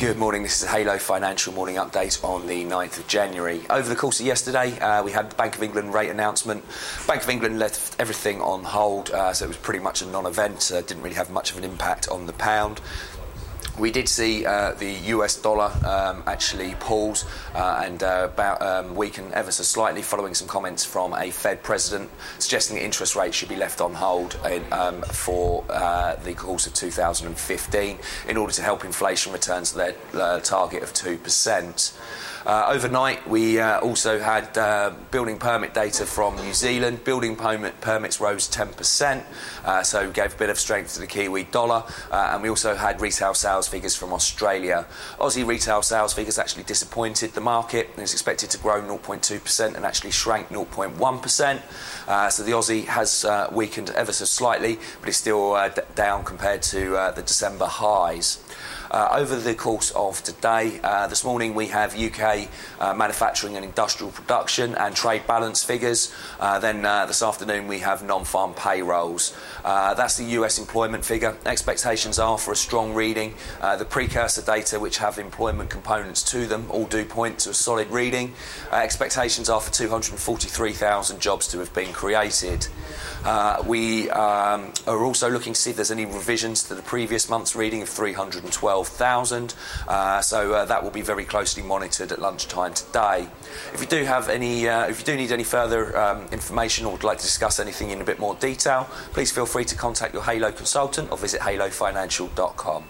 Good morning. This is Halo Financial Morning Update on the 9th of January. Over the course of yesterday, uh, we had the Bank of England rate announcement. Bank of England left everything on hold, uh, so it was pretty much a non event, uh, didn't really have much of an impact on the pound. We did see uh, the US dollar um, actually pause uh, and uh, about um, weaken ever so slightly following some comments from a Fed president suggesting that interest rates should be left on hold in, um, for uh, the course of 2015 in order to help inflation return to their uh, target of 2%. Uh, overnight, we uh, also had uh, building permit data from New Zealand. Building permit, permits rose 10%, uh, so gave a bit of strength to the Kiwi dollar. Uh, and we also had retail sales figures from Australia. Aussie retail sales figures actually disappointed the market. It was expected to grow 0.2% and actually shrank 0.1%. Uh, so the Aussie has weakened ever so slightly, but is still d- down compared to the December highs. Uh, over the course of today, uh, this morning we have UK uh, manufacturing and industrial production and trade balance figures. Then this afternoon we have non farm payrolls. That's the US employment figure. Expectations are for a strong reading. the precursor data, which have employment components to them, all do point to a solid reading. expectations are for 243,000 jobs to have been created. we um, are also looking to see if there's any revisions to the previous month's reading of 312. 12,000. Uh, so uh, that will be very closely monitored at lunchtime today. If you do have any, uh, if you do need any further um, information or would like to discuss anything in a bit more detail, please feel free to contact your Halo consultant or visit halofinancial.com.